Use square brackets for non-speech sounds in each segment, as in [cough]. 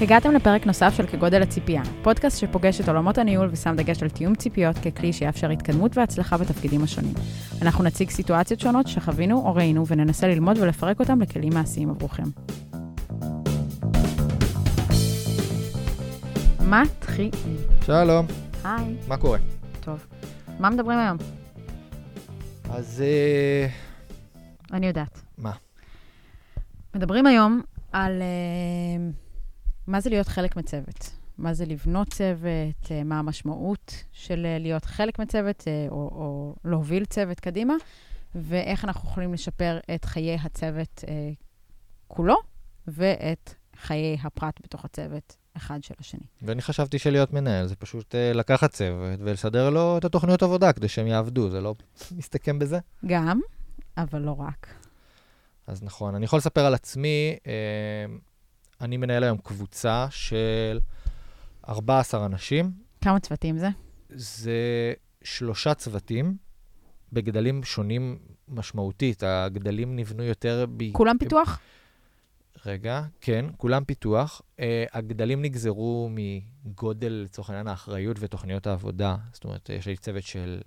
הגעתם לפרק נוסף של כגודל הציפייה, פודקאסט שפוגש את עולמות הניהול ושם דגש על תיאום ציפיות ככלי שיאפשר התקדמות והצלחה בתפקידים השונים. אנחנו נציג סיטואציות שונות שחווינו או ראינו וננסה ללמוד ולפרק אותם לכלים מעשיים עבורכם. מתחילים. שלום, היי. מה קורה? טוב. מה מדברים היום? אז אה, אני יודעת. מה? מדברים היום על uh, מה זה להיות חלק מצוות. מה זה לבנות צוות, uh, מה המשמעות של uh, להיות חלק מצוות, uh, או, או להוביל צוות קדימה, ואיך אנחנו יכולים לשפר את חיי הצוות uh, כולו, ואת חיי הפרט בתוך הצוות אחד של השני. ואני חשבתי שלהיות מנהל זה פשוט אה, לקחת צוות ולסדר לו את התוכניות עבודה כדי שהם יעבדו, זה לא [laughs] מסתכם בזה? גם, אבל לא רק. אז נכון, אני יכול לספר על עצמי, אה, אני מנהל היום קבוצה של 14 אנשים, כמה צוותים זה? זה שלושה צוותים בגדלים שונים משמעותית, הגדלים נבנו יותר ב... כולם פיתוח? רגע, כן, כולם פיתוח. Uh, הגדלים נגזרו מגודל, לצורך העניין, האחריות ותוכניות העבודה. זאת אומרת, יש לי צוות של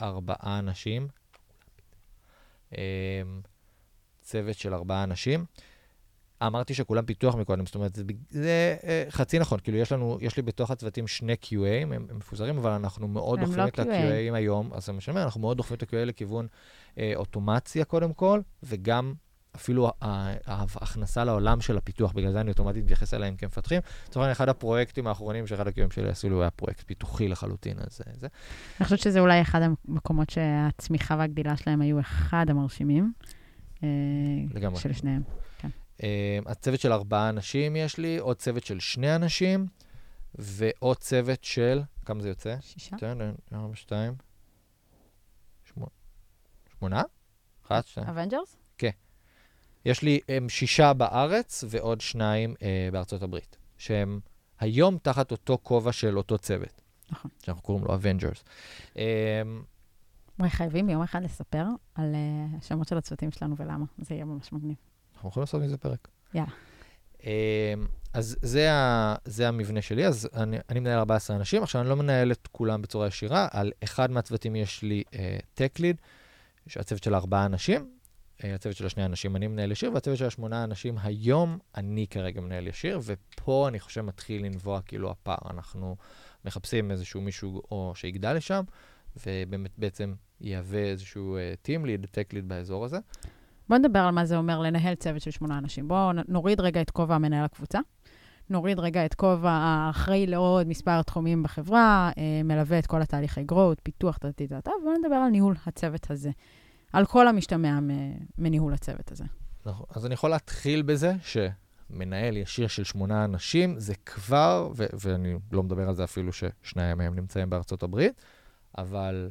ארבעה אנשים. Uh, צוות של ארבעה אנשים. אמרתי שכולם פיתוח מקודם, זאת אומרת, זה, זה uh, חצי נכון. כאילו, יש לנו, יש לי בתוך הצוותים שני QA, הם, הם מפוזרים, אבל אנחנו מאוד הם דוחפים לא את QA. ה-QA היום, אז זה מה שאני אומר, אנחנו מאוד דוחפים את ה-QA לכיוון אה, אוטומציה קודם כל, וגם אפילו ההכנסה לעולם של הפיתוח, בגלל זה אני אוטומטית מתייחס אליהם כמפתחים. לצורך העניין, אחד הפרויקטים האחרונים שאחד הקיום שלי עשו לי, הוא היה פרויקט פיתוחי לחלוטין, אז אה, זה. אני חושבת שזה אולי אחד המקומות שהצמיחה והגדילה שלהם היו אחד המרשימים. אה, לגמרי. של שניהם. אה, הצוות של ארבעה אנשים יש לי, עוד צוות של שני אנשים, ועוד צוות של, כמה זה יוצא? שישה? שתיים, ארבע, שתיים, שמונה? אחת, שתיים. אבנג'רס? יש לי הם שישה בארץ ועוד שניים אה, בארצות הברית, שהם היום תחת אותו כובע של אותו צוות. נכון. שאנחנו קוראים לו Avengers. אה, וואי, חייבים יום אחד לספר על אה, השמות של הצוותים שלנו ולמה. זה יהיה ממש מגניב. אנחנו יכולים לעשות מזה פרק. יאללה. אה, אז זה, ה, זה המבנה שלי, אז אני, אני מנהל 14 אנשים. עכשיו, אני לא מנהל את כולם בצורה ישירה, על אחד מהצוותים יש לי אה, tech lead, שהצוות של ארבעה אנשים, אה, הצוות של השני אנשים אני מנהל ישיר, והצוות של השמונה אנשים היום אני כרגע מנהל ישיר, ופה אני חושב מתחיל לנבוע כאילו הפער. אנחנו מחפשים איזשהו מישהו או שיגדל לשם, ובאמת בעצם יהווה איזשהו team lead, tech lead באזור הזה. בואו נדבר על מה זה אומר לנהל צוות של שמונה אנשים. בואו נוריד רגע את כובע המנהל הקבוצה. נוריד רגע את כובע האחראי לעוד מספר תחומים בחברה, אה, מלווה את כל התהליכי growth, פיתוח, טטטטה, ובואו נדבר על ניהול הצוות הזה. על כל המשתמע מניהול הצוות הזה. נכון. אז אני יכול להתחיל בזה שמנהל ישיר של שמונה אנשים, זה כבר, ו- ואני לא מדבר על זה אפילו ששניים מהם נמצאים בארצות הברית, אבל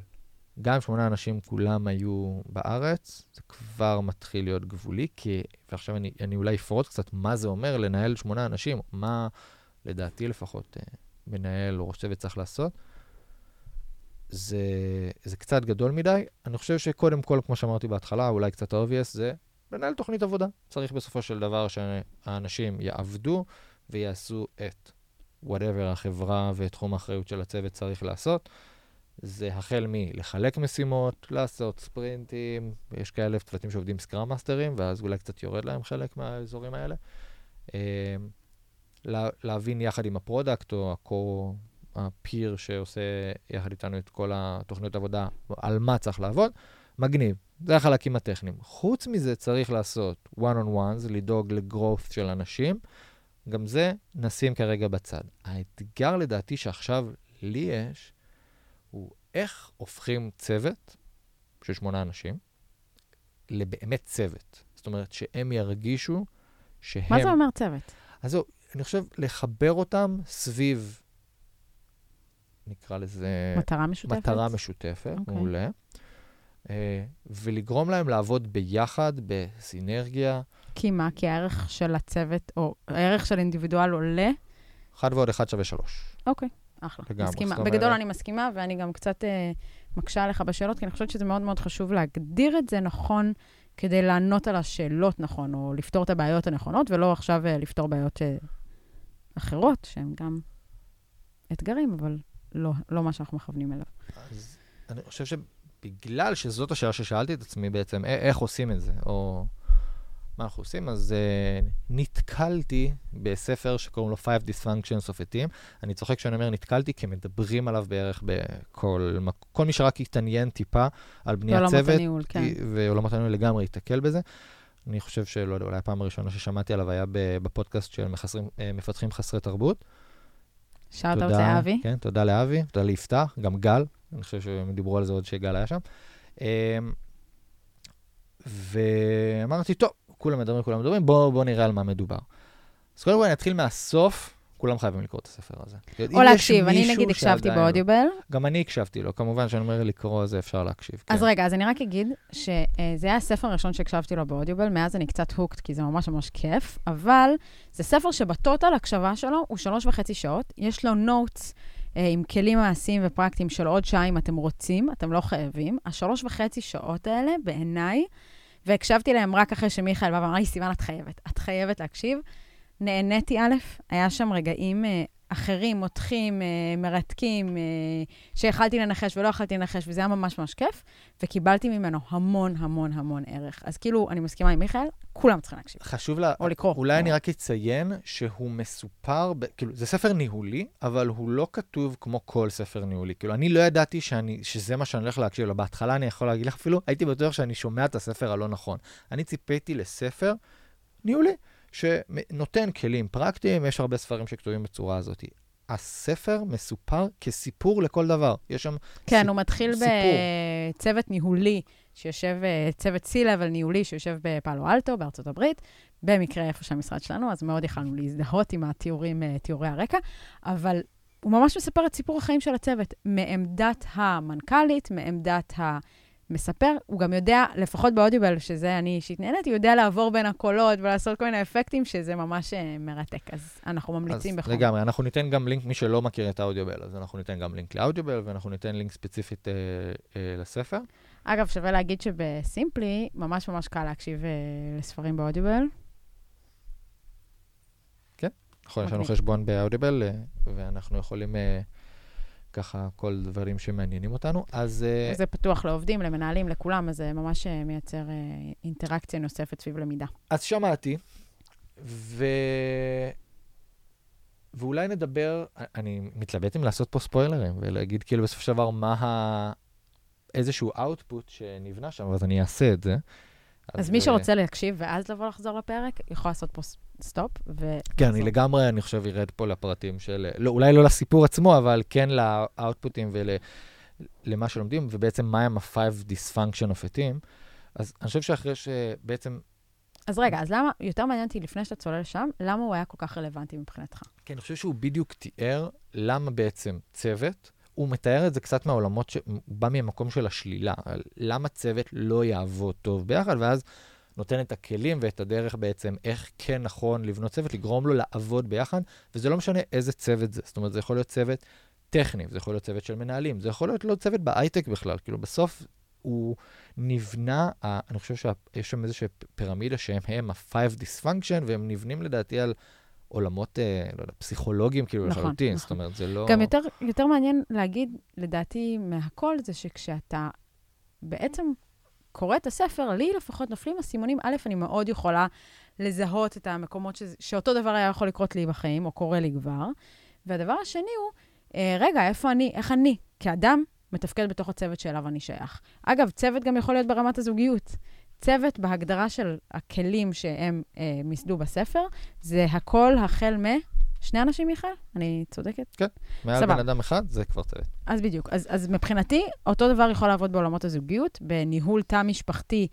גם שמונה אנשים כולם היו בארץ, זה כבר מתחיל להיות גבולי, כי, ועכשיו אני, אני אולי אפרוט קצת מה זה אומר לנהל שמונה אנשים, מה לדעתי לפחות אה, מנהל או ראש צוות צריך לעשות. זה, זה קצת גדול מדי. אני חושב שקודם כל, כמו שאמרתי בהתחלה, אולי קצת obvious, זה לנהל תוכנית עבודה. צריך בסופו של דבר שהאנשים יעבדו ויעשו את whatever החברה ותחום האחריות של הצוות צריך לעשות. זה החל מלחלק משימות, לעשות ספרינטים, יש כאלה צוותים שעובדים scrum מאסטרים, ואז אולי קצת יורד להם חלק מהאזורים האלה. אה, לה, להבין יחד עם ה product או ה core, ה peer שעושה יחד איתנו את כל התוכניות עבודה, על מה צריך לעבוד, מגניב. זה החלקים הטכניים. חוץ מזה צריך לעשות one-on-ones, לדאוג ל growth של אנשים. גם זה נשים כרגע בצד. האתגר לדעתי שעכשיו לי יש, איך הופכים צוות של שמונה אנשים לבאמת צוות. זאת אומרת, שהם ירגישו שהם... מה זה אומר צוות? אז זהו, אני חושב לחבר אותם סביב, נקרא לזה... מטרה משותפת? מטרה משותפת, אוקיי. מעולה. אה, ולגרום להם לעבוד ביחד, בסינרגיה. כי מה? כי הערך של הצוות, או הערך של אינדיבידואל עולה? אחד ועוד אחד שווה שלוש. אוקיי, אחלה. לגמרי, מסכימה. בגדול אומרת- אני מסכימה, ואני גם קצת אה, מקשה עליך בשאלות, כי אני חושבת שזה מאוד מאוד חשוב להגדיר את זה נכון, כדי לענות על השאלות נכון, או לפתור את הבעיות הנכונות, ולא עכשיו אה, לפתור בעיות אה, אחרות, שהן גם אתגרים, אבל לא, לא מה שאנחנו מכוונים אליו. אז אני חושב שבגלל שזאת השאלה ששאלתי את עצמי בעצם, א- איך עושים את זה, או מה אנחנו עושים, אז uh, נתקלתי בספר שקוראים לו Five Dysfunctions of a Team. אני צוחק כשאני אומר נתקלתי, כי מדברים עליו בערך בכל... כל מי שרק התעניין טיפה על בניית צוות, הניהול, כן. ועולמות הניהול לגמרי ייתקל בזה. אני חושב שלא יודע, אולי הפעם הראשונה ששמעתי עליו היה בפודקאסט של מחסרים, אה, מפתחים חסרי תרבות. shout-out לאבי. כן, תודה לאבי, תודה ליפתח, גם גל, אני חושב שהם דיברו על זה עוד שגל היה שם. אמ, ואמרתי, טוב, כולם מדברים, כולם מדברים, בואו בוא נראה על מה מדובר. אז קודם כל אני אתחיל מהסוף, כולם חייבים לקרוא את הספר הזה. או להקשיב, אני נגיד הקשבתי באודיובל. גם אני הקשבתי לו, כמובן שאני אומר לקרוא, זה אפשר להקשיב. אז כן. רגע, אז אני רק אגיד שזה היה הספר הראשון שהקשבתי לו באודיובל, מאז אני קצת הוקט, כי זה ממש ממש כיף, אבל זה ספר שבטוטל הקשבה שלו הוא שלוש וחצי שעות, יש לו נוטס אה, עם כלים מעשיים ופרקטיים של עוד שעה אם אתם רוצים, אתם לא חייבים. השלוש וחצי שעות האלה, בעיניי, והקשבתי להם רק אחרי שמיכאל בא ואמר לי, סיוון, את חייבת, את חייבת להקשיב. נהניתי, א', היה שם רגעים אה, אחרים, מותחים, אה, מרתקים, אה, שיכלתי לנחש ולא יכלתי לנחש, וזה היה ממש ממש כיף, וקיבלתי ממנו המון המון המון ערך. אז כאילו, אני מסכימה עם מיכאל, כולם צריכים להקשיב. חשוב לה... או לקרוא. אולי אני רק אציין שהוא מסופר, ב... כאילו, זה ספר ניהולי, אבל הוא לא כתוב כמו כל ספר ניהולי. כאילו, אני לא ידעתי שאני, שזה מה שאני הולך להקשיב לו. בהתחלה אני יכול להגיד לך אפילו, הייתי בטוח שאני שומע את הספר הלא נכון. אני ציפיתי לספר ניהולי, שנותן כלים פרקטיים, יש הרבה ספרים שכתובים בצורה הזאת. הספר מסופר כסיפור לכל דבר. יש שם... כן, סיפ- הוא מתחיל סיפור. בצוות ניהולי, שיושב, אה, צוות C-Level ניהולי שיושב בפאלו אלטו, בארצות הברית, במקרה איפה שהמשרד שלנו, אז מאוד יכלנו להזדהות עם התיאורים, אה, תיאורי הרקע, אבל הוא ממש מספר את סיפור החיים של הצוות, מעמדת המנכ"לית, מעמדת המספר. הוא גם יודע, לפחות באודיבל, שזה אני אישית נהנית, הוא יודע לעבור בין הקולות ולעשות כל מיני אפקטים, שזה ממש אה, מרתק. אז אנחנו ממליצים אז בחום. לגמרי, אנחנו ניתן גם לינק, מי שלא מכיר את האודיובל, אז אנחנו ניתן גם לינק לאודיובל, ואנחנו ניתן לינק ספציפית אה, אה, לספר. אגב, שווה להגיד שבסימפלי, ממש ממש קל להקשיב אה, לספרים באודיבל. נכון, יש לנו. חשבון באודיבל, אה, ואנחנו יכולים אה, ככה כל דברים שמעניינים אותנו. אז אה, זה פתוח לעובדים, למנהלים, לכולם, אז זה ממש אה, מייצר אה, אינטראקציה נוספת סביב למידה. אז שמעתי, ו... ואולי נדבר, אני מתלבט אם לעשות פה ספוילרים, ולהגיד כאילו בסופו של דבר מה ה... איזשהו output שנבנה שם, אז אני אעשה את זה. אז מי שרוצה להקשיב ואז לבוא לחזור לפרק, יכול לעשות פה סטופ. ו... כן, אני לגמרי, אני חושב, ירד פה לפרטים של... לא, אולי לא לסיפור עצמו, אבל כן לאאוטפוטים ולמה שלומדים, ובעצם מה הם ה-five dysfunction of a team. אז אני חושב שאחרי שבעצם... אז רגע, אז למה, יותר מעניין אותי לפני שאתה צולל לשם, למה הוא היה כל כך רלוונטי מבחינתך? כן, אני חושב שהוא בדיוק תיאר למה בעצם צוות, הוא מתאר את זה קצת מהעולמות, ש... הוא מהמקום של השלילה, למה צוות לא יעבוד טוב ביחד, ואז נותן את הכלים ואת הדרך בעצם איך כן נכון לבנות צוות, לגרום לו לעבוד ביחד, וזה לא משנה איזה צוות זה. זאת אומרת, זה יכול להיות צוות טכני, זה יכול להיות צוות של מנהלים, זה יכול להיות לא צוות בהייטק בכלל. כאילו, בסוף הוא נבנה, אני חושב שיש שם איזושהי פירמידה שהם הם ה-five dysfunction, והם נבנים לדעתי על עולמות, אה, לא יודע, פסיכולוגיים כאילו נכון, לחלוטין. נכון. זאת אומרת, זה לא... גם יותר, יותר מעניין להגיד, לדעתי, מהכל, זה שכשאתה בעצם קורא את הספר, לי לפחות נופלים אסימונים. א', אני מאוד יכולה לזהות את המקומות שזה, שאותו דבר היה יכול לקרות לי בחיים, או קורה לי כבר. והדבר השני הוא, אה, רגע, איפה אני, איך אני, כאדם, מתפקד בתוך הצוות שאליו אני שייך. אגב, צוות גם יכול להיות ברמת הזוגיות. צוות, בהגדרה של הכלים שהם אה, מיסדו בספר, זה הכל החל מ... שני אנשים, מיכאל? אני צודקת? מעל סבבה. בן אדם אחד, זה כבר צוות. אז בדיוק. אז, אז מבחינתי, אותו דבר יכול לעבוד בעולמות הזוגיות, בניהול תא משפחתי,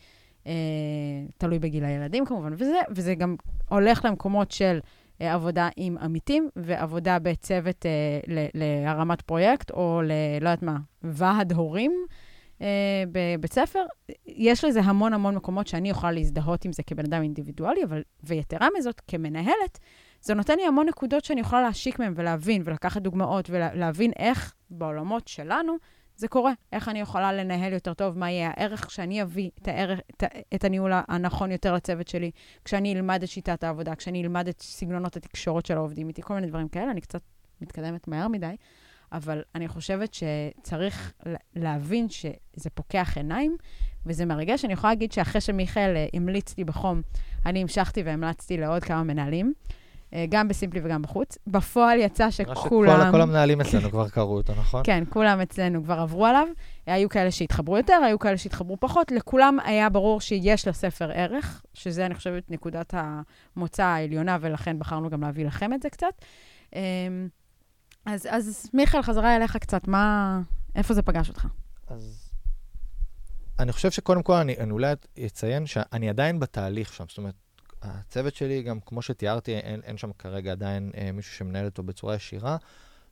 אה, תלוי בגיל הילדים כמובן, וזה, וזה גם הולך למקומות של אה, עבודה עם עמיתים, ועבודה בצוות אה, ל, להרמת פרויקט, או ל... לא יודעת מה, ועד הורים בבית ספר. יש לזה המון המון מקומות שאני יכולה להזדהות עם זה כבן אדם אינדיבידואלי, אבל, ויתרה מזאת, כמנהלת, זה נותן לי המון נקודות שאני יכולה להשיק מהן ולהבין, ולקחת דוגמאות, ולהבין איך בעולמות שלנו זה קורה. איך אני יכולה לנהל יותר טוב, מה יהיה הערך כשאני אביא את, הערך, את, את הניהול הנכון יותר לצוות שלי, כשאני אלמד את שיטת העבודה, כשאני אלמד את סגנונות התקשורת של העובדים איתי, כל מיני דברים כאלה. אני קצת מתקדמת מהר מדי, אבל אני חושבת שצריך להבין שזה פוקח עיניים, וזה מרגש. אני יכולה להגיד שאחרי שמיכאל אה, המליץ לי בחום, אני המשכתי והמלצתי לעוד כמה מנהלים. אה, גם בסימפלי וגם בחוץ. בפועל יצא שכולם... כל המנהלים אצלנו כבר קראו אותו, נכון? כן, כולם אצלנו כבר עברו עליו. היו כאלה שהתחברו יותר, היו כאלה שהתחברו פחות. לכולם היה ברור שיש לספר ערך, שזה, אני חושבת, נקודת המוצא העליונה, ולכן בחרנו גם להביא לכם את זה קצת. אז, אז מיכאל, חזרה אליך קצת, מה... איפה זה פגש אותך? אז אני חושב שקודם כל, אני, אני אולי אציין שאני עדיין בתהליך שם. זאת אומרת, הצוות שלי, גם כמו שתיארתי, אין, אין שם כרגע עדיין אה, מישהו שמנהל אותו בצורה ישירה,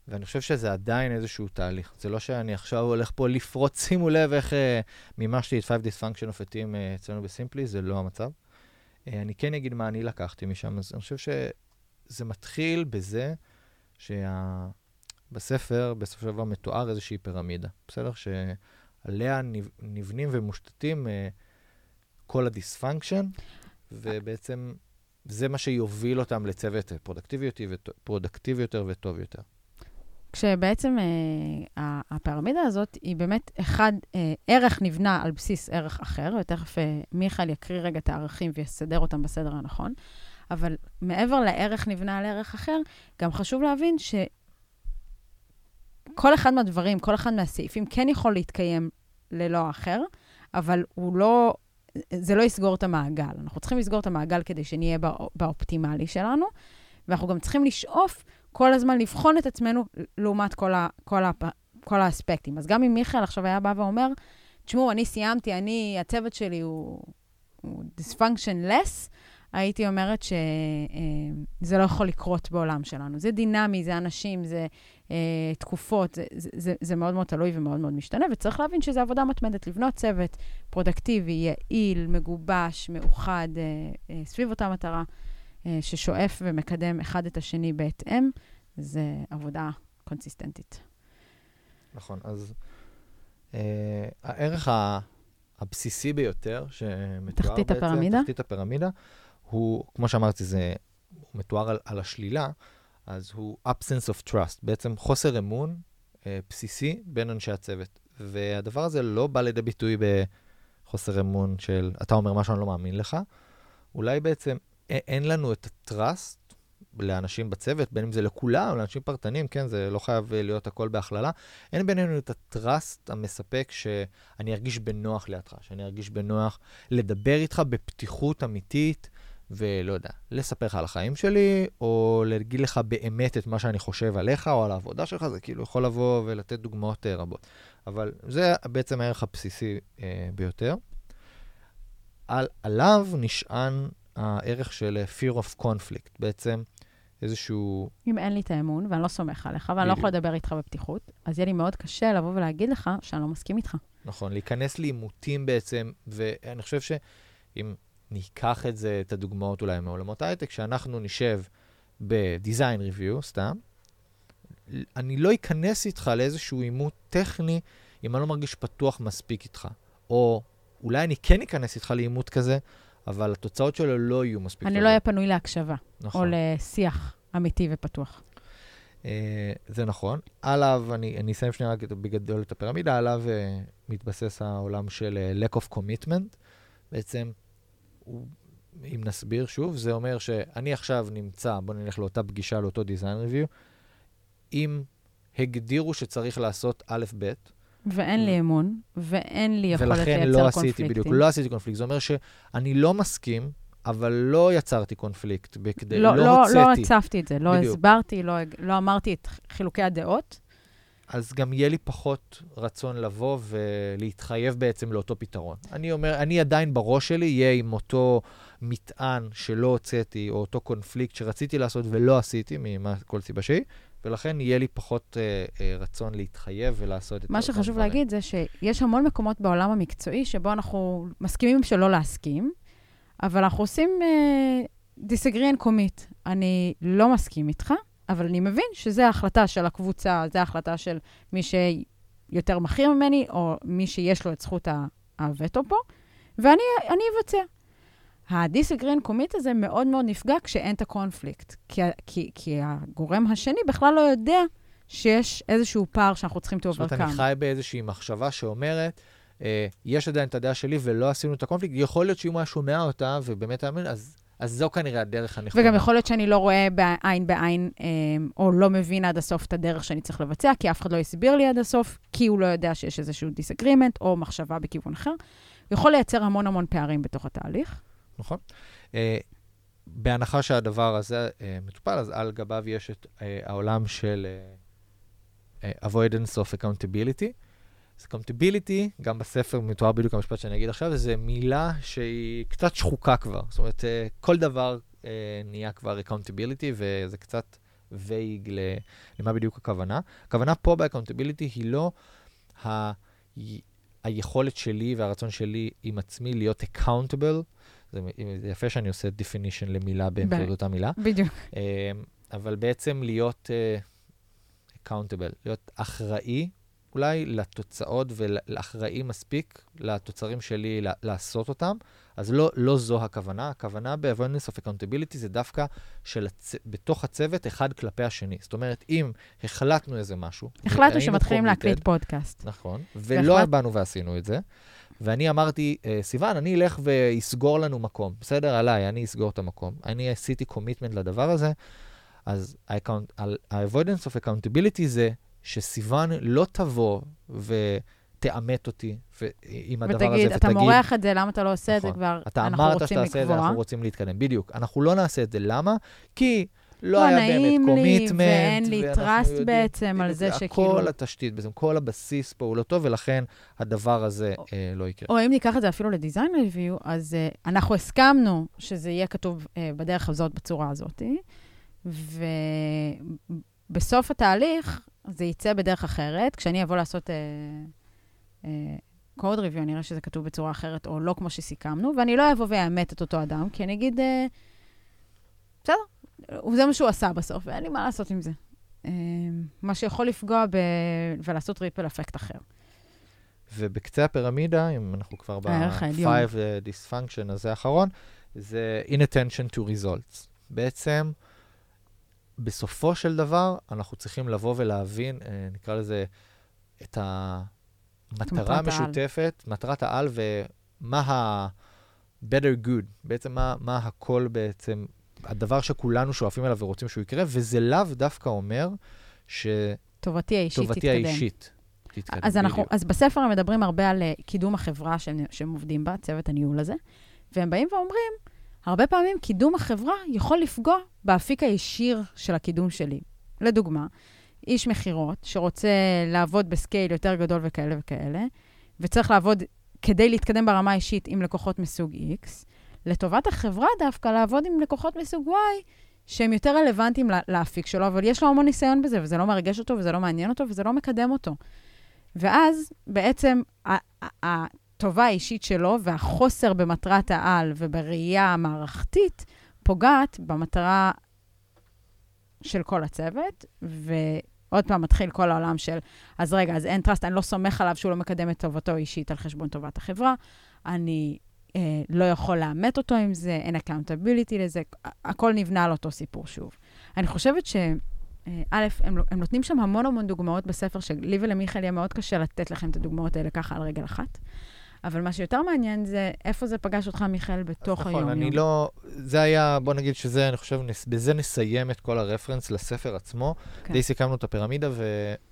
ואני חושב שזה עדיין איזשהו תהליך. זה לא שאני עכשיו הולך פה לפרוץ, שימו לב איך אה, מימשתי את 5 Dysfunction of a Team אה, אצלנו בסימפלי, זה לא המצב. אה, אני כן אגיד מה אני לקחתי משם, אז אני חושב שזה מתחיל בזה שבספר, בסופו של דבר מתואר איזושהי פירמידה, בסדר? שעליה נבנים ומושתתים אה, כל ה dysfunction. ובעצם זה מה שיוביל אותם לצוות יותר, productive יותר וטוב יותר. כשבעצם אה, הפירמידה הזאת היא באמת אחד, אה, ערך נבנה על בסיס ערך אחר, ותכף אה, מיכאל יקריא רגע את הערכים ויסדר אותם בסדר הנכון, אבל מעבר לערך נבנה על ערך אחר, גם חשוב להבין שכל אחד מהדברים, כל אחד מהסעיפים כן יכול להתקיים ללא האחר, אבל הוא לא זה לא יסגור את המעגל. אנחנו צריכים לסגור את המעגל כדי שנהיה בא, באופטימלי שלנו, ואנחנו גם צריכים לשאוף כל הזמן לבחון את עצמנו לעומת כל, ה, כל, ה, כל האספקטים. אז גם אם מיכאל עכשיו היה בא ואומר, תשמעו, אני סיימתי, אני, הצוות שלי הוא, הוא dysfunction-less, הייתי אומרת שזה אה, לא יכול לקרות בעולם שלנו. זה דינמי, זה אנשים, זה אה, תקופות, זה, זה, זה, זה מאוד מאוד תלוי ומאוד מאוד משתנה, וצריך להבין שזו עבודה מתמדת, לבנות צוות productive, יעיל, מגובש, מאוחד, אה, אה, סביב אותה מטרה, אה, ששואף ומקדם אחד את השני בהתאם, זה עבודה קונסיסטנטית. נכון, אז אה, הערך הבסיסי ביותר שמתואר בעצם, הפירמידה, תחתית הפירמידה, הוא, כמו שאמרתי, זה, מתואר על, על השלילה, אז הוא absence of trust, בעצם חוסר אמון אה, בסיסי בין אנשי הצוות. והדבר הזה לא בא לידי ביטוי בחוסר אמון של, אתה אומר משהו, אני לא מאמין לך. אולי בעצם אין לנו את הטראסט לאנשים בצוות, בין אם זה לכולם, לאנשים פרטניים, כן, זה לא חייב להיות הכל בהכללה. אין בינינו את הטראסט המספק שאני ארגיש בנוח לידך, שאני ארגיש בנוח לדבר איתך בפתיחות אמיתית, ולא יודע, לספר לך על החיים שלי, או להגיד לך באמת את מה שאני חושב עליך או על העבודה שלך, זה כאילו יכול לבוא ולתת דוגמאות uh, רבות. אבל זה בעצם הערך הבסיסי uh, ביותר. על, עליו נשען הערך של fear of conflict, בעצם איזשהו... אם אין לי את האמון, ואני לא סומך עליך, ואני לא יכול לדבר איתך בפתיחות, אז יהיה לי מאוד קשה לבוא ולהגיד לך שאני לא מסכים איתך. נכון, להיכנס לעימותים בעצם, ואני חושב שאם ניקח את זה, את הדוגמאות אולי מעולמות הייטק, שאנחנו נשב בדיזיין ריוויו, סתם, אני לא אכנס איתך לאיזשהו עימות טכני אם אני לא מרגיש פתוח מספיק איתך. או אולי אני כן אכנס איתך לעימות כזה, אבל התוצאות שלו לא יהיו מספיק טובות. אני לא אהיה פנוי להקשבה. נכון. או לשיח אמיתי ופתוח. Uh, זה נכון. עליו, אני, אני אסיים שנייה רק בגדול את הפירמידה, עליו uh, מתבסס העולם של uh, lack of commitment. בעצם אם נסביר שוב, זה אומר שאני עכשיו נמצא, בוא נלך לאותה פגישה, לאותו design review, אם הגדירו שצריך לעשות א', ב', ואין לי אמון, ואין לי יכולת לייצר קונפליקטים. ולכן לא עשיתי, בדיוק, לא עשיתי קונפליקט. זה אומר שאני לא מסכים, אבל לא יצרתי קונפליקט, בכדי, לא, לא, לא הוצאתי. לא הצפתי את זה, לא בדיוק. הסברתי, לא, לא אמרתי את חילוקי הדעות. אז גם יהיה לי פחות רצון לבוא ולהתחייב בעצם לאותו פתרון. אני אומר, אני עדיין בראש שלי אהיה עם אותו מטען שלא הוצאתי, או אותו קונפליקט שרציתי לעשות ולא עשיתי, מכל סיבה שהיא, ולכן יהיה לי פחות אה, אה, רצון להתחייב ולעשות את מה שחשוב דברים. להגיד זה שיש המון מקומות בעולם המקצועי שבו אנחנו מסכימים שלא להסכים, אבל אנחנו עושים אה, disagree and commit. אני לא מסכים איתך, אבל אני מבין שזו ההחלטה של הקבוצה, זו ההחלטה של מי יותר בכיר ממני, או מי שיש לו את זכות הווטו פה, ואני אבצע. הדיסגרין קומיט הזה מאוד מאוד נפגע כשאין את הקונפליקט, כי, כי, כי הגורם השני בכלל לא יודע שיש איזשהו פער שאנחנו צריכים to overcome. זאת אומרת, אני חי באיזושהי מחשבה שאומרת, אה, יש עדיין את הדעה שלי ולא עשינו את הקונפליקט, יכול להיות שאם הוא היה שומע אותה ובאמת היה מבין, אז, אז זו כנראה הדרך הנכונה. וגם יכול להיות שאני לא רואה בעין בעין, אה, או לא מבין עד הסוף את הדרך שאני צריך לבצע, כי אף אחד לא הסביר לי עד הסוף, כי הוא לא יודע שיש איזשהו דיסגרימנט, או מחשבה בכיוון אחר. יכול לייצר המון המון פערים בתוך התהליך. נכון. Uh, בהנחה שהדבר הזה uh, מטופל, אז על גביו יש את העולם של avoidance of accountability. אז accountability, גם בספר מתואר בדיוק המשפט שאני אגיד עכשיו, זו מילה שהיא קצת שחוקה כבר. זאת אומרת, uh, כל דבר uh, נהיה כבר accountability, וזה קצת וייג למה בדיוק הכוונה. הכוונה פה ב-accountability היא לא ה... היכולת שלי והרצון שלי עם עצמי להיות accountable זה, זה יפה שאני עושה definition למילה באמצעות אותה מילה. בדיוק. Uh, אבל בעצם להיות uh, accountable, להיות אחראי אולי לתוצאות ואחראי מספיק לתוצרים שלי לעשות אותם. אז לא, לא זו הכוונה. הכוונה ב-awareness of accountability זה דווקא של. בתוך הצוות אחד כלפי השני. זאת אומרת, אם החלטנו איזה משהו... החלטנו שמתחילים להקליט פודקאסט. נכון, ולא והחלט... באנו ועשינו את זה. ואני אמרתי, אה, סיוון, אני אלך ואסגור לנו מקום, בסדר? עליי, אני אסגור את המקום. אני עשיתי קומיטמנט לדבר הזה, אז ה-avoidance of accountability זה שסיוון לא תבוא ותאמת אותי עם הדבר ותגיד, הזה, ותגיד... אתה מורח את זה, למה אתה לא עושה נכון, את זה כבר? אתה אמרת שאתה עושה את זה, אנחנו רוצים להתקדם. בדיוק. אנחנו לא נעשה את זה, למה? כי... לא היה באמת commitment. ואין לי trust בעצם על זה שכאילו... כל התשתית, בעצם כל הבסיס פה הוא לא טוב, ולכן הדבר הזה או, אה, לא יקרה. או אם ניקח את זה אפילו ל design review, אז אה, אנחנו הסכמנו שזה יהיה כתוב אה, בדרך הזאת, בצורה הזאת, ובסוף התהליך זה יצא בדרך אחרת. כשאני אבוא לעשות... אה, אה, קוד ריוויו, אני אראה שזה כתוב בצורה אחרת, או לא כמו שסיכמנו, ואני לא אבוא ואאמת את אותו אדם, כי אני אגיד, אה, בסדר, זה מה שהוא עשה בסוף, ואין לי מה לעשות עם זה. אה, מה שיכול לפגוע ב... ולעשות ריפל אפקט אחר. ובקצה הפירמידה, אם אנחנו כבר ב-five dysfunction הזה האחרון, זה inattention to results. בעצם, בסופו של דבר, אנחנו צריכים לבוא ולהבין, אה, נקרא לזה, את המטרה המשותפת, מטרת העל, ומה ה-better good, בעצם מה, מה הכל בעצם הדבר שכולנו שואפים אליו ורוצים שהוא יקרה, וזה לאו דווקא אומר ש... טובתי האישית טובתי תתקדם. האישית תתקדם, אז, אנחנו, אז בספר הם מדברים הרבה על אה, קידום החברה שהם, שהם עובדים בה, צוות הניהול הזה, והם באים ואומרים, הרבה פעמים קידום החברה יכול לפגוע באפיק הישיר של הקידום שלי. לדוגמה, איש מכירות שרוצה לעבוד בסקייל יותר גדול וכאלה וכאלה, וצריך לעבוד כדי להתקדם ברמה האישית עם לקוחות מסוג X, לטובת החברה דווקא לעבוד עם לקוחות מסוג Y, שהם יותר רלוונטיים לאפיק שלו, אבל יש לו המון ניסיון בזה, וזה לא מרגש אותו, וזה לא מעניין אותו, וזה לא מקדם אותו. ואז בעצם הטובה האישית שלו והחוסר במטרת העל ובראייה המערכתית פוגעת במטרה של כל הצוות, ועוד פעם מתחיל כל העולם של, אז רגע, אז אין trust, אני לא סומך עליו שהוא לא מקדם את טובתו האישית על חשבון טובת החברה, אני אה, לא יכול לאמת אותו עם זה, אין accountability לזה, הכל נבנה על אותו סיפור שוב. אני חושבת ש... אה, א', הם, הם נותנים שם המון המון דוגמאות בספר, שלי ולמיכאל יהיה מאוד קשה לתת לכם את הדוגמאות האלה ככה על רגל אחת. אבל מה שיותר מעניין זה איפה זה פגש אותך, מיכאל, בתוך היום-יום. נכון, אני לא... זה היה, בוא נגיד שזה, אני חושב, נס, בזה נסיים את כל הרפרנס לספר עצמו. כן. די סיכמנו את הפירמידה,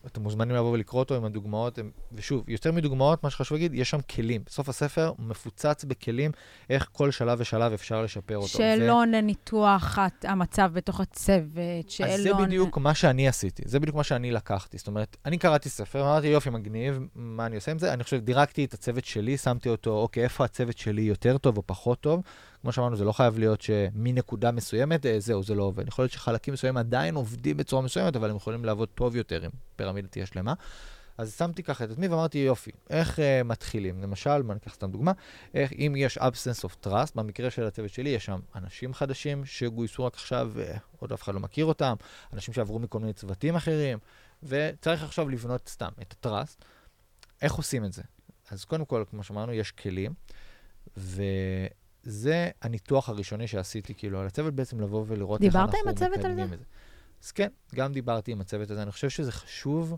ואתם מוזמנים לבוא ולקרוא אותו עם הדוגמאות. הם, ושוב, יותר מדוגמאות, מה שחשוב להגיד, יש שם כלים. בסוף הספר מפוצץ בכלים, איך כל שלב ושלב אפשר לשפר אותו. שאלון ו... לניתוח המצב בתוך הצוות, שאלון... אז זה בדיוק מה שאני עשיתי, זה בדיוק מה שאני לקחתי. זאת אומרת, אני קראתי ספר, אמרתי, יופי, מגניב, מה אני עושה עם זה? אני חושב, דירקתי את הצוות שלי שמתי אותו, אוקיי, איפה הצוות שלי יותר טוב או פחות טוב. כמו שאמרנו, זה לא חייב להיות שמנקודה מסוימת, אה, זהו, זה לא עובד. יכול להיות שחלקים מסוימים עדיין עובדים בצורה מסוימת, אבל הם יכולים לעבוד טוב יותר אם פירמידה תהיה שלמה. אז שמתי ככה את עצמי ואמרתי, יופי, איך uh, מתחילים? למשל, בוא ניקח סתם דוגמה, איך, אם יש absence of trust, במקרה של הצוות שלי, יש שם אנשים חדשים שגויסו רק עכשיו, ועוד אף אחד לא מכיר אותם, אנשים שעברו מכל מיני צוותים אחרים, וצריך עכשיו לבנות סתם את ה-trust. איך עושים את זה? אז קודם כל, כמו שאמרנו, יש כלים, וזה הניתוח הראשוני שעשיתי, כאילו, על הצוות בעצם לבוא ולראות איך אנחנו דיברת עם הצוות על זה? מקדמים את זה. אז כן, גם דיברתי עם הצוות הזה. אני חושב שזה חשוב,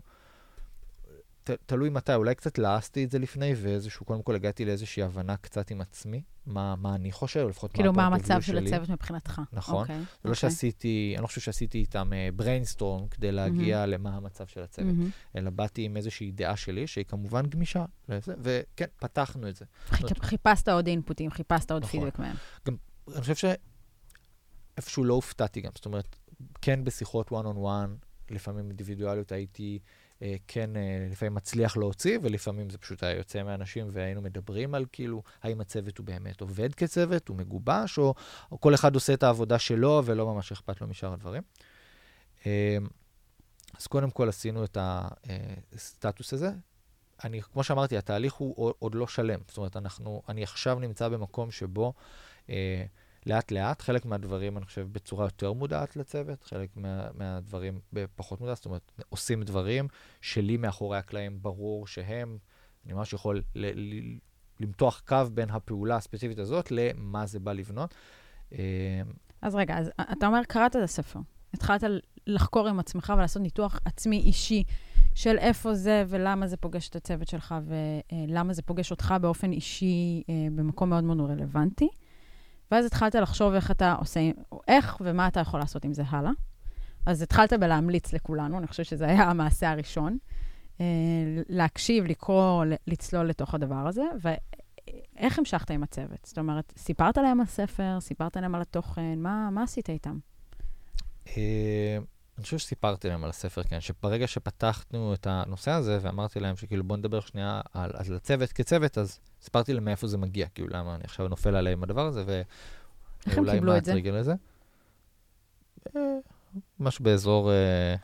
ת, תלוי מתי, אולי קצת לעסתי את זה לפני, ואיזשהו, קודם כל הגעתי לאיזושהי הבנה קצת עם עצמי, מה, מה אני חושב, לפחות כאילו, מה המצב של. הצוות מבחינתך. נכון. אוקיי, זה לא אוקיי. שעשיתי, אני לא חושב שעשיתי איתם brainstorm כדי להגיע למה המצב של הצוות, מהמם. אלא באתי עם איזושהי דעה שלי, שהיא כמובן גמישה לזה, וכן, פתחנו את זה. חיפ- חיפשת עוד אינפוטים, חיפשת עוד נכון. פידבק מהם. אני חושב שאיפשהו לא הופתעתי גם, זאת אומרת, כן בשיחות one on one, לפעמים אינדיבידואליות הייתי אה, כן אה, לפעמים מצליח להוציא, ולפעמים זה פשוט היה יוצא מהאנשים והיינו מדברים על כאילו, האם הצוות הוא באמת עובד כצוות, הוא מגובש, או, או כל אחד עושה את העבודה שלו ולא ממש אכפת לו משאר הדברים. אה, אז קודם כל עשינו את הסטטוס הזה. אני, כמו שאמרתי, התהליך הוא עוד לא שלם. זאת אומרת, אנחנו, אני עכשיו נמצא במקום שבו אה, לאט-לאט, חלק מהדברים, אני חושב, בצורה יותר מודעת לצוות, חלק מה, מהדברים בפחות מודעת, זאת אומרת, עושים דברים שלי מאחורי הקלעים ברור שהם, אני ממש יכול ל, ל, למתוח קו בין הפעולה הספציפית הזאת למה זה בא לבנות. אה, אז רגע, אז אתה אומר, קראת את הספר. התחלת לחקור עם עצמך ולעשות ניתוח עצמי אישי של איפה זה ולמה זה פוגש את הצוות שלך ולמה זה פוגש אותך באופן אישי אה, במקום מאוד מאוד רלוונטי. ואז התחלת לחשוב איך אתה עושה, איך ומה אתה יכול לעשות עם זה הלאה. אז התחלת בלהמליץ לכולנו, אני חושבת שזה היה המעשה הראשון. אה, להקשיב, לקרוא, לצלול לתוך הדבר הזה. ואיך המשכת עם הצוות? זאת אומרת, סיפרת להם על ספר, סיפרת להם על התוכן, מה, מה עשית איתם? אני חושב שסיפרתי להם על הספר, כן, שברגע שפתחנו את הנושא הזה ואמרתי להם שכאילו בוא נדבר שנייה על, על הצוות כצוות, אז סיפרתי להם מאיפה זה מגיע, כאילו למה אני עכשיו נופל עליהם הדבר הזה, ואולי מה? הטריגר לזה. אה, משהו באזור, אה,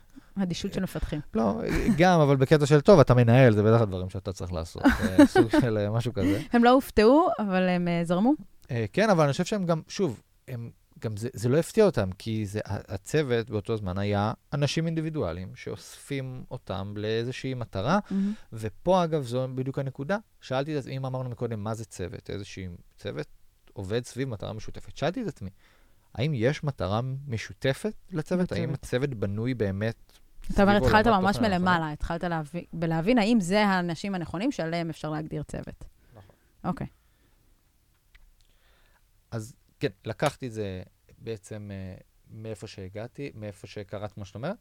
אדישות של מפתחים. לא, גם, אבל בקטע של טוב, אתה מנהל, זה בטח הדברים שאתה צריך לעשות, אה, [laughs] סוג של משהו כזה. הם לא הופתעו, אבל הם זרמו. כן, אבל אני חושב שהם גם, שוב, הם, גם זה, זה לא הפתיע אותם, כי זה, הצוות באותו זמן היה אנשים אינדיבידואלים שאוספים אותם לאיזושהי מטרה, ופה, אגב, זו בדיוק הנקודה. שאלתי את עצמי, אם אמרנו מקודם, מה זה צוות? איזושהי צוות עובד סביב מטרה משותפת. שאלתי את עצמי, האם יש מטרה משותפת לצוות? האם. הצוות בנוי באמת אתה אומר, סביב התחלת ממש? מלמעלה, התחלת להבין, בלהבין האם זה האנשים הנכונים שעליהם אפשר להגדיר צוות. נכון. אוקיי. אז כן, לקחתי את זה בעצם אה, מאיפה שהגעתי, מאיפה שקראת, כמו שאת אומרת,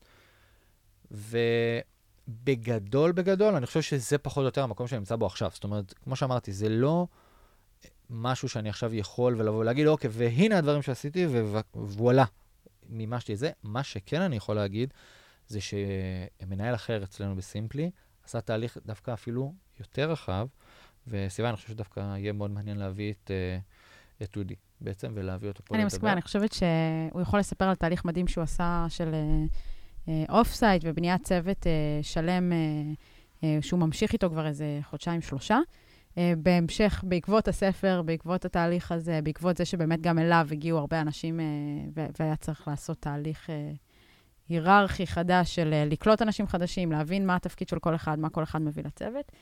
ובגדול, בגדול, אני חושב שזה פחות או יותר המקום שאני נמצא בו עכשיו. זאת אומרת, כמו שאמרתי, זה לא משהו שאני עכשיו יכול ולבוא ולהגיד, אוקיי, והנה הדברים שעשיתי, ווואלה, מימשתי את זה. מה שכן אני יכול להגיד, זה שמנהל אחר אצלנו בסימפלי עשה תהליך דווקא אפילו יותר רחב, וסיבה, אני חושב שדווקא יהיה מאוד מעניין להביא את, אה, את אודי בעצם, ולהביא אותו פה אני לדבר. מסכימה, אני חושבת שהוא יכול לספר על תהליך מדהים שהוא עשה של off-site ובניית צוות אה, שלם, אה, אה, שהוא ממשיך איתו כבר איזה חודשיים-שלושה. אה, בהמשך, בעקבות הספר, בעקבות התהליך הזה, בעקבות זה שבאמת גם אליו הגיעו הרבה אנשים, ו- והיה צריך לעשות תהליך אה, היררכי חדש של לקלוט אנשים חדשים, להבין מה התפקיד של כל אחד, מה כל אחד מביא לצוות.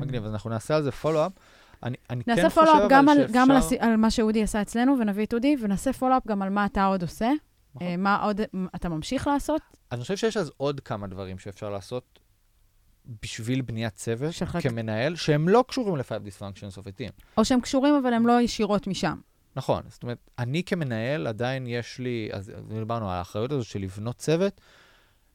מגניב, אז אנחנו נעשה על זה פולו-אפ. אני, אני כן נעשה חושב אבל גם, על, שאפשר... גם על, הס... על מה שאודי עשה אצלנו, ונביא את אודי, ונעשה פולו-אפ גם על מה אתה עוד עושה, נכון. אה, מה עוד אתה ממשיך לעשות. אני חושב שיש אז עוד כמה דברים שאפשר לעשות בשביל בניית צוות של חלק- כמנהל, שהם לא קשורים ל-Five Dysfunctions of a Team. או שהם קשורים, אבל הם לא ישירות משם. נכון, זאת אומרת, אני כמנהל, עדיין יש לי, אז דיברנו על האחריות הזאת של לבנות צוות,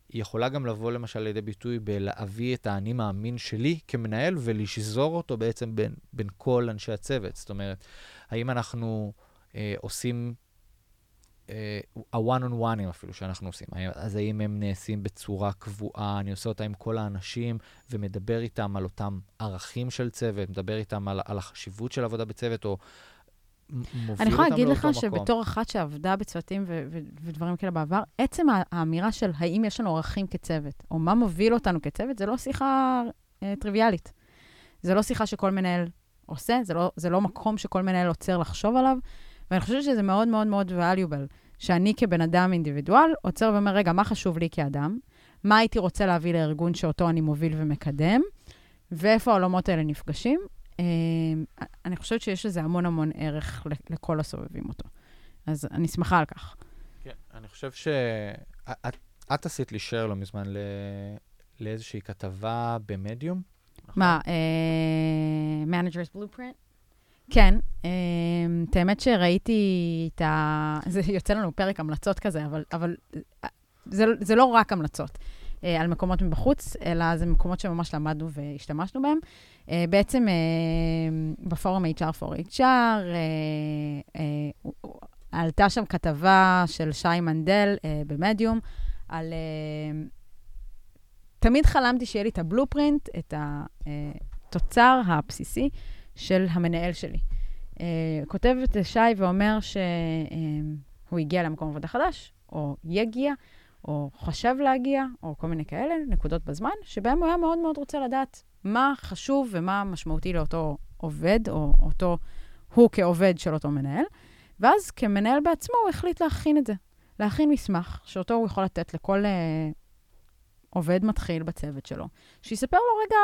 היא יכולה גם לבוא למשל לידי ביטוי בלהביא את האני מאמין שלי כמנהל ולשזור אותו בעצם בין, בין כל אנשי הצוות. זאת אומרת, האם אנחנו אה, עושים, אה, ה-one-on-oneים אפילו שאנחנו עושים, אז האם הם נעשים בצורה קבועה, אני עושה אותה עם כל האנשים ומדבר איתם על אותם ערכים של צוות, מדבר איתם על, על החשיבות של עבודה בצוות, או מוביל אותם אני יכולה להגיד לך. שבתור אחת שעבדה בצוותים ו- ו- ודברים כאלה בעבר, עצם האמירה של האם יש לנו ערכים כצוות, או מה מוביל אותנו כצוות, זה לא שיחה אה, טריוויאלית. זה לא שיחה שכל מנהל עושה, זה לא, זה לא מקום שכל מנהל עוצר לחשוב עליו, ואני חושבת שזה מאוד מאוד מאוד valuable, שאני כבן אדם אינדיבידואל עוצר ואומר, רגע, מה חשוב לי כאדם? מה הייתי רוצה להביא לארגון שאותו אני מוביל ומקדם? ואיפה העולמות האלה נפגשים. אה, אני חושבת שיש לזה המון המון ערך לכל הסובבים אותו. אז אני שמחה על כך. כן, אני חושב ש... את, את עשית לי share לא מזמן ל... לאיזושהי כתבה במדיום. מה, uh, Manager's Blueprint? כן, uh, את האמת שראיתי את ה... זה יוצא לנו פרק המלצות כזה, אבל, אבל זה, זה לא רק המלצות. Uh, על מקומות מבחוץ, אלא זה מקומות שממש למדנו והשתמשנו בהם. Uh, בעצם uh, בפורום HR for HR, עלתה שם כתבה של שי מנדל במדיום, על... תמיד חלמתי שיהיה לי את הבלופרינט, את התוצר הבסיסי של המנהל שלי. כותב את שי ואומר שהוא הגיע למקום עבודה חדש, או יגיע, או חשב להגיע, או כל מיני כאלה, נקודות בזמן, שבהם הוא היה מאוד מאוד רוצה לדעת מה חשוב ומה משמעותי לאותו עובד, או אותו, הוא כעובד של אותו מנהל. ואז כמנהל בעצמו הוא החליט להכין את זה. להכין מסמך, שאותו הוא יכול לתת לכל uh, עובד מתחיל בצוות שלו, שיספר לו רגע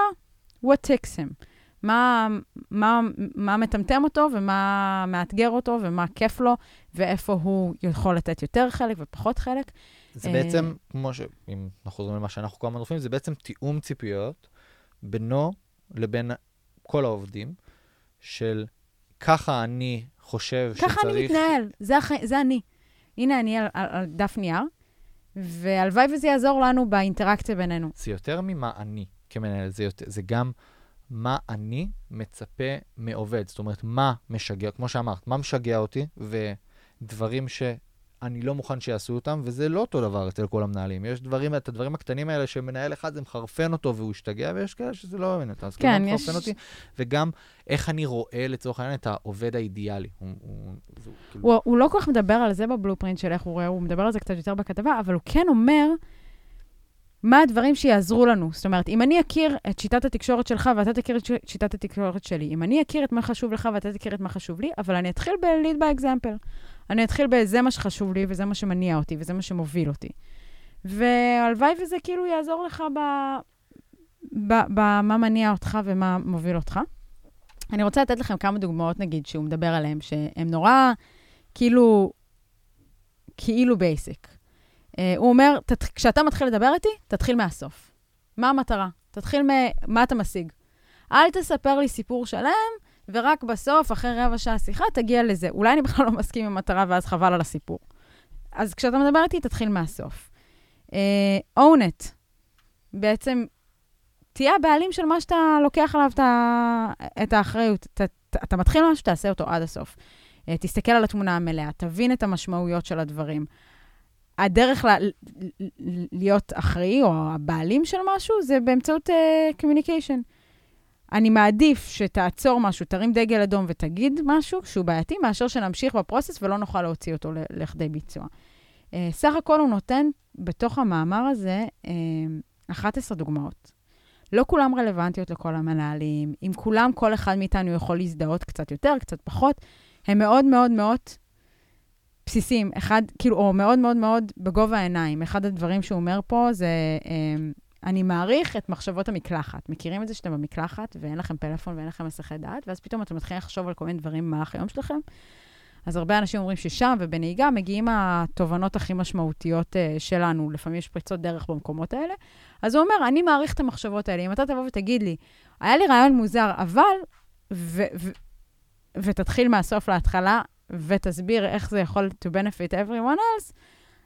what takes him. מה, מה, מה מטמטם אותו ומה מאתגר אותו ומה כיף לו ואיפה הוא יכול לתת יותר חלק ופחות חלק. זה בעצם, כמו ש... אם אנחנו חוזרים למה שאנחנו כל הזמן רופאים, זה בעצם תיאום ציפיות בינו לבין כל העובדים, של ככה אני חושב ככה שצריך... ככה אני מתנהל, זה, הח... זה אני. הנה אני על, על, על דף נייר, והלוואי וזה יעזור לנו באינטראקציה בינינו. זה יותר ממה אני כמנהל, זה, יותר, זה גם מה אני מצפה מעובד. זאת אומרת, מה משגע, כמו שאמרת, מה משגע אותי, ודברים שאני לא מוכן שיעשו אותם, וזה לא אותו דבר אצל כל המנהלים. יש דברים, את הדברים הקטנים האלה שמנהל אחד זה מחרפן אותו והוא השתגע, ויש כאלה שזה לא אוהב אותם. אז כן, כאילו יש... מחרפן אותי, וגם איך אני רואה לצורך העניין את העובד האידיאלי. הוא, הוא, הוא, כאילו... הוא, הוא לא כל כך מדבר על זה בבלופרינט של איך הוא רואה, הוא מדבר על זה קצת יותר בכתבה, אבל הוא כן אומר... מה הדברים שיעזרו לנו. זאת אומרת, אם אני אכיר את שיטת התקשורת שלך ואתה תכיר את שיטת התקשורת שלי, אם אני אכיר את מה חשוב לך ואתה תכיר את מה חשוב לי, אבל אני אתחיל ב-lead by example. אני אתחיל בזה מה שחשוב לי וזה מה שמניע אותי וזה מה שמוביל אותי. והלוואי וזה כאילו יעזור לך במה מניע אותך ומה מוביל אותך. אני רוצה לתת לכם כמה דוגמאות, נגיד, שהוא מדבר עליהן, שהן נורא, כאילו, כאילו basic. Uh, הוא אומר, תת, כשאתה מתחיל לדבר איתי, תתחיל מהסוף. מה המטרה? תתחיל ממה אתה משיג. אל תספר לי סיפור שלם, ורק בסוף, אחרי רבע שעה שיחה, תגיע לזה. אולי אני בכלל לא מסכים עם המטרה, ואז חבל על הסיפור. אז כשאתה מדבר איתי, תתחיל מהסוף. Uh, own it. בעצם, תהיה הבעלים של מה שאתה לוקח עליו את האחריות. אתה, אתה מתחיל משהו, תעשה אותו עד הסוף. Uh, תסתכל על התמונה המלאה, תבין את המשמעויות של הדברים. הדרך לה, להיות אחראי או הבעלים של משהו זה באמצעות. Uh, אני מעדיף שתעצור משהו, תרים דגל אדום ותגיד משהו שהוא בעייתי, מאשר שנמשיך בפרוסס ולא נוכל להוציא אותו לכדי ביצוע. Uh, סך הכל הוא נותן בתוך המאמר הזה uh, אה, 11 דוגמאות. לא כולם רלוונטיות לכל המנהלים, עם כולם כל אחד מאיתנו יכול להזדהות קצת יותר, קצת פחות. הם מאוד מאוד מאוד בסיסיים, אחד, כאילו, או מאוד מאוד מאוד בגובה העיניים. אחד הדברים שהוא אומר פה זה, אה, אני מעריך את מחשבות המקלחת. מכירים את זה שאתם במקלחת ואין לכם פלאפון ואין לכם מסכי דעת, ואז פתאום אתם מתחילים לחשוב על כל מיני דברים במהלך היום שלכם? אז הרבה אנשים אומרים ששם ובנהיגה מגיעים התובנות הכי משמעותיות uh, שלנו. לפעמים יש פריצות דרך במקומות האלה. אז הוא אומר, אני מעריך את המחשבות האלה. אם אתה תבוא ותגיד לי, היה לי רעיון מוזר, אבל... ו- ו- ותתחיל מהסוף להתחלה, ותסביר איך זה יכול to benefit everyone else,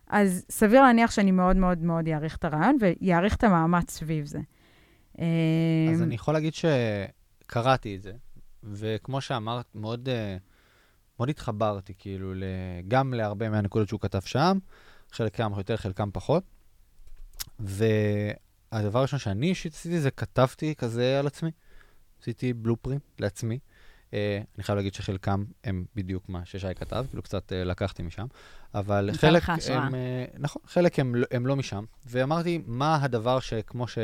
אז סביר להניח שאני מאוד מאוד מאוד אעריך את הרעיון ויעריך את המאמץ סביב זה. אז אני יכול להגיד שקראתי את זה, וכמו שאמרת, מאוד, אה, מאוד התחברתי, כאילו, גם להרבה מהנקודות שהוא כתב שם, חלקם יותר, חלקם פחות. והדבר הראשון שאני אישית עשיתי זה כתבתי כזה על עצמי. עשיתי בלופרינט לעצמי. Uh, אני חייב להגיד שחלקם הם בדיוק מה ששי כתב, כאילו קצת uh, לקחתי משם, אבל חלק הם, uh, נכון, חלק הם, הם לא משם, ואמרתי, מה הדבר שכמו ש...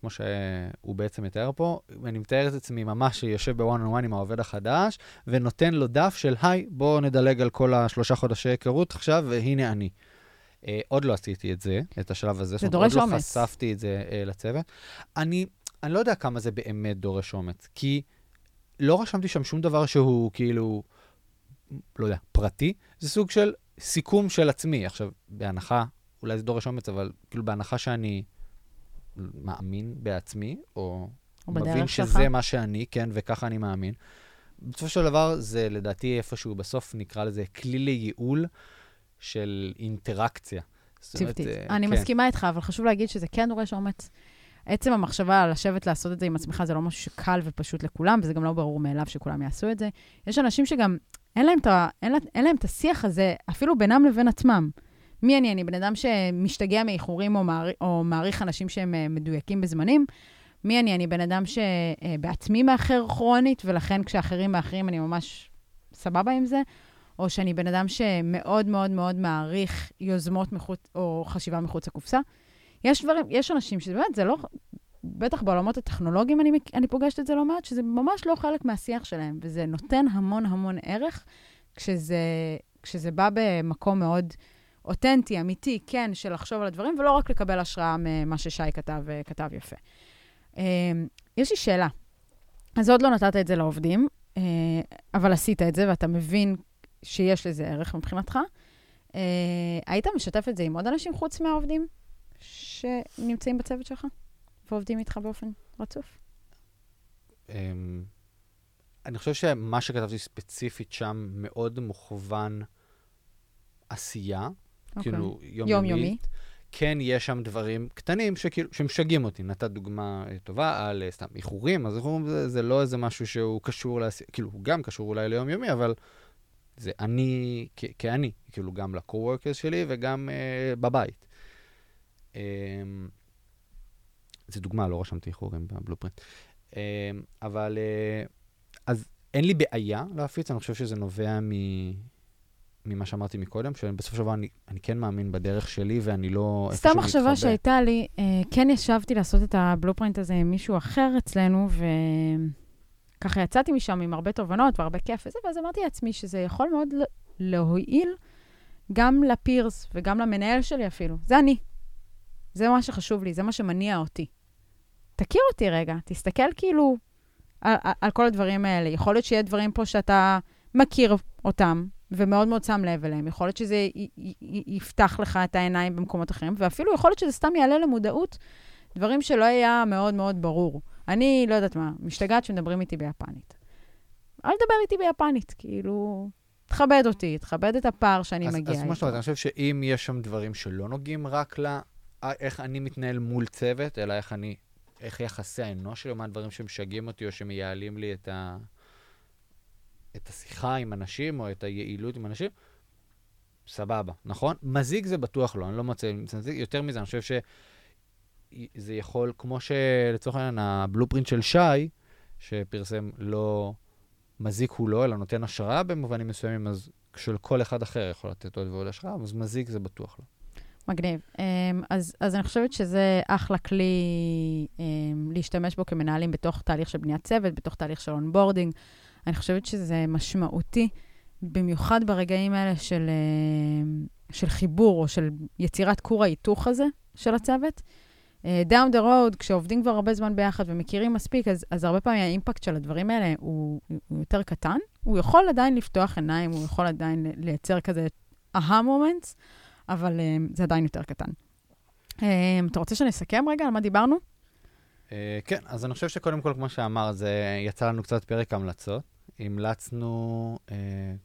כמו שהוא בעצם מתאר פה, אני מתאר את עצמי ממש יושב בוואן און וואן עם העובד החדש, ונותן לו דף של, היי, בואו נדלג על כל השלושה חודשי היכרות עכשיו, והנה אני. Uh, עוד לא עשיתי את זה, את השלב הזה. זה דורש אומץ. עוד לא חשפתי את זה uh, לצוות. אני, אני לא יודע כמה זה באמת דורש אומץ, כי לא רשמתי שם שום דבר שהוא כאילו, לא יודע, פרטי, זה סוג של סיכום של עצמי. עכשיו, בהנחה, אולי זה דורש אומץ, אבל כאילו בהנחה שאני מאמין בעצמי, או, מבין שלך. שזה מה שאני, כן, וככה אני מאמין. בסופו של דבר, זה לדעתי איפשהו בסוף נקרא לזה כלי לייעול של אינטראקציה. צוותית. אה, אני כן. מסכימה איתך, אבל חשוב להגיד שזה כן דורש אומץ. עצם המחשבה על לשבת לעשות את זה עם עצמך זה לא משהו שקל ופשוט לכולם, וזה גם לא ברור מאליו שכולם יעשו את זה. יש אנשים שגם אין להם את, ה, אין, לה- אין להם את השיח הזה, אפילו בינם לבין עצמם. מי אני? אני בן אדם שמשתגע מאיחורים או, מער, או מעריך אנשים שהם אה, מדויקים בזמנים. מי אני? אני בן אדם שבעצמי מאחר כרונית, ולכן כשאחרים מאחרים אני ממש סבבה עם זה. או שאני בן אדם שמאוד מאוד מאוד מעריך יוזמות מחוץ, או חשיבה מחוץ לקופסה. יש דברים, יש אנשים שזה באמת, זה לא, בטח בעולמות הטכנולוגיים אני, אני פוגשת את זה לא מעט, שזה ממש לא חלק מהשיח שלהם, וזה נותן המון המון ערך כשזה, כשזה בא במקום מאוד אותנטי, אמיתי, כן, של לחשוב על הדברים, ולא רק לקבל השראה ממה ששי כתב, אה, כתב יפה. אה, יש לי שאלה. אז עוד לא נתת את זה לעובדים, אה, אבל עשית את זה, ואתה מבין שיש לזה ערך מבחינתך. אה, היית משתף את זה עם עוד אנשים חוץ מהעובדים שנמצאים בצוות שלך ועובדים איתך באופן רצוף? אמ, אני חושב שמה שכתבתי ספציפית שם מאוד מוכוון עשייה, כאילו יומיומית. יומיומי. כן, יש שם דברים קטנים שכאילו, שמשגעים אותי. נתת דוגמה אה, טובה על אה, סתם איחורים, אז איחורים זה, זה לא איזה משהו שהוא קשור לעשייה, כאילו, הוא גם קשור אולי ליומיומי, אבל זה אני, כ- כאני, כאילו, גם לקו-וורקרס שלי וגם אה, בבית. אה, זו דוגמה, לא רשמתי איחורים בבלופרינט. אה, אבל, אה, אז אין לי בעיה להפיץ, אני חושב שזה נובע מ... ממה שאמרתי מקודם, שבסופו של דבר אני, אני כן מאמין בדרך שלי ואני לא סתם מחשבה. שהייתה לי, אה, כן ישבתי לעשות את הבלופרינט הזה עם מישהו אחר אצלנו, וככה יצאתי משם עם הרבה תובנות והרבה כיף וזה, ואז אמרתי לעצמי שזה יכול מאוד להועיל גם לפירס וגם למנהל שלי אפילו. זה אני. זה מה שחשוב לי, זה מה שמניע אותי. תכיר אותי רגע, תסתכל כאילו על, על- על כל הדברים האלה. יכול להיות שיהיה דברים פה שאתה מכיר אותם, ומאוד מאוד שם לב אליהם. יכול להיות שזה י- י- י- יפתח לך את העיניים במקומות אחרים, ואפילו יכול להיות שזה סתם יעלה למודעות דברים שלא היה מאוד מאוד ברור. אני, לא יודעת מה, משתגעת שמדברים איתי ביפנית. אל תדבר איתי ביפנית, כאילו, תכבד אותי, תכבד את הפער שאני אז, מגיעה אז איתו. כמו שאתה אומר, אני חושב שאם יש שם דברים שלא נוגעים רק ל... איך אני מתנהל מול צוות, אלא איך אני, איך יחסי האנוש שלי, מה הדברים שמשגעים אותי או שמייעלים לי את, ה, את השיחה עם אנשים או את היעילות עם אנשים, סבבה, נכון? מזיק זה בטוח לא, אני לא מוצא מזיק. יותר מזה, אני חושב שזה יכול, כמו שלצורך העניין, הבלופרינט של שי, שפרסם לא מזיק הוא לא, אלא נותן השראה במובנים מסוימים, אז של כל אחד אחר יכול לתת עוד ועוד השראה, אז מזיק זה בטוח לא. מגניב. Um, אז, אז אני חושבת שזה אחלה כלי um, להשתמש בו כמנהלים בתוך תהליך של בניית צוות, בתוך תהליך של onboarding. אני חושבת שזה משמעותי, במיוחד ברגעים האלה של, um, של חיבור או של יצירת כור ההיתוך הזה של הצוות. Down the road, כשעובדים כבר הרבה זמן ביחד ומכירים מספיק, אז, אז הרבה פעמים ה impact של הדברים האלה הוא, הוא יותר קטן. הוא יכול עדיין לפתוח עיניים, הוא יכול עדיין לייצר כזה אהה מומנטס. אבל um, זה עדיין יותר קטן. Um, אתה רוצה שנסכם רגע על מה דיברנו? Uh, כן, אז אני חושב שקודם כל, כמו שאמר, זה יצא לנו קצת פרק המלצות. המלצנו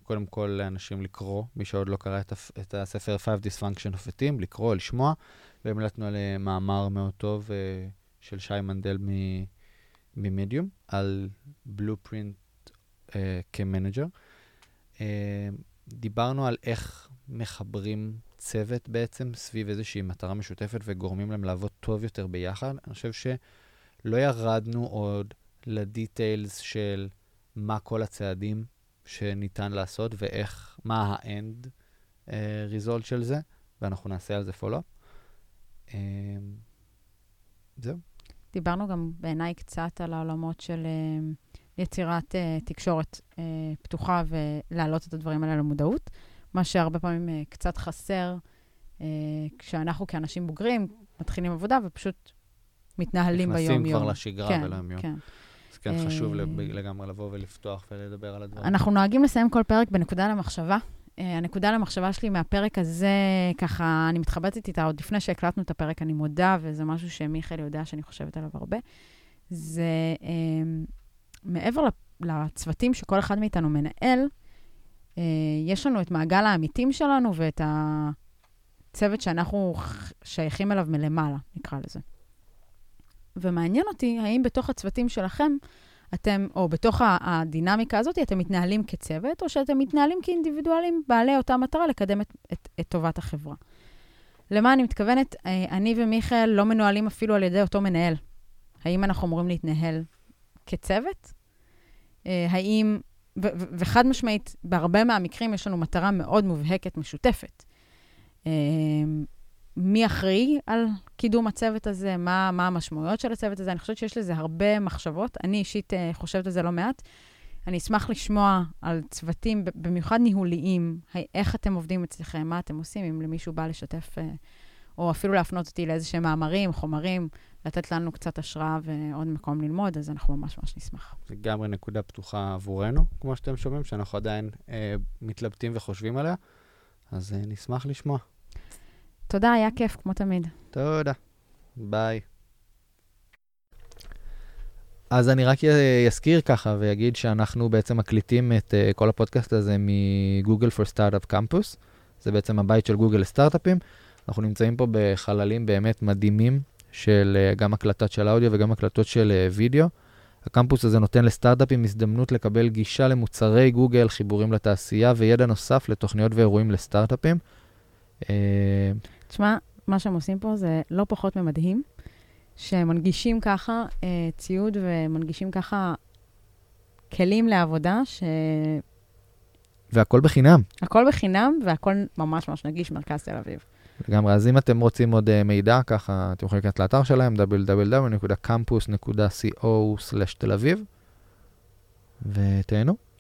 קודם כל לאנשים לקרוא, מי שעוד לא קרא את, הספר 5 Dysfunction of a Team, לקרוא, לשמוע, והמלצנו על מאמר מאוד טוב של שי מנדל ממדיום, על בלופרינט כמנג'ר. דיברנו על איך מחברים צוות בעצם סביב איזושהי מטרה משותפת וגורמים להם לעבוד טוב יותר ביחד. אני חושב שלא ירדנו עוד לדיטיילס של מה כל הצעדים שניתן לעשות ואיך, מה האנד ריזולט של זה, ואנחנו נעשה על זה פולו-אפ. Uh, זהו. דיברנו גם בעיניי קצת על העולמות של uh, יצירת uh, תקשורת uh, פתוחה ולהעלות את הדברים האלה למודעות. מה שהרבה פעמים uh, קצת חסר uh, כשאנחנו כאנשים בוגרים מתחילים עבודה ופשוט מתנהלים ביום-יום. נכנסים כבר לשגרה כן, ולא יום-יום. כן. אז כן, חשוב אה, לגמרי לבוא ולפתוח ולדבר על הדברים. אנחנו נוהגים לסיים כל פרק בנקודה למחשבה. Uh, הנקודה למחשבה שלי מהפרק הזה, ככה, אני מתחבטת איתה עוד לפני שהקלטנו את הפרק, אני מודה, וזה משהו שמיכאל יודע שאני חושבת עליו הרבה. זה uh, מעבר לצוותים שכל אחד מאיתנו מנהל, uh, יש לנו את מעגל העמיתים שלנו ואת הצוות שאנחנו שייכים אליו מלמעלה, נקרא לזה. ומעניין אותי, האם בתוך הצוותים שלכם, אתם, או בתוך הדינמיקה הזאת, אתם מתנהלים כצוות, או שאתם מתנהלים כאינדיבידואלים בעלי אותה מטרה לקדם את, את, את טובת החברה. למה אני מתכוונת? אה, אני ומיכאל לא מנוהלים אפילו על ידי אותו מנהל. האם אנחנו אמורים להתנהל כצוות? אה, האם, ו- ו- וחד משמעית, בהרבה מהמקרים יש לנו מטרה מאוד מובהקת, משותפת. אה, מי אחראי על קידום הצוות הזה, מה, מה המשמעויות של הצוות הזה. אני חושבת שיש לזה הרבה מחשבות. אני אישית uh, חושבת על זה לא מעט. אני אשמח לשמוע על צוותים, במיוחד ניהוליים, איך אתם עובדים אצלכם, מה אתם עושים, אם למישהו בא לשתף, uh, או אפילו להפנות אותי לאיזה שהם מאמרים, חומרים, לתת לנו קצת השראה ועוד מקום ללמוד, אז אנחנו ממש ממש נשמח. לגמרי נקודה פתוחה עבורנו, כמו שאתם שומעים, שאנחנו עדיין אה, מתלבטים וחושבים עליה, אז אה, נשמח לשמוע. תודה, היה כיף, כמו תמיד. תודה. ביי. אז אני רק י- אזכיר ככה ויגיד שאנחנו בעצם מקליטים את uh, כל הפודקאסט הזה מגוגל for Startup Campus. זה בעצם הבית של גוגל לסטארט-אפים. אנחנו נמצאים פה בחללים באמת מדהימים של uh, גם הקלטות של אודיו וגם הקלטות של uh, וידאו. הקמפוס הזה נותן לסטארט-אפים הזדמנות לקבל גישה למוצרי גוגל, חיבורים לתעשייה וידע נוסף לתוכניות ואירועים לסטארט-אפים. Uh, תשמע, מה שהם עושים פה זה לא פחות ממדהים, שמנגישים ככה אה, ציוד ומנגישים ככה כלים לעבודה, שהכל והכל בחינם. בחינם והכל ממש ממש נגיש, מרכז תל אביב. לגמרי, אז אם אתם רוצים עוד uh, מידע, ככה אתם יכולים להיכנס לאתר שלהם, www.campus.co/תל אביב, ותהנו.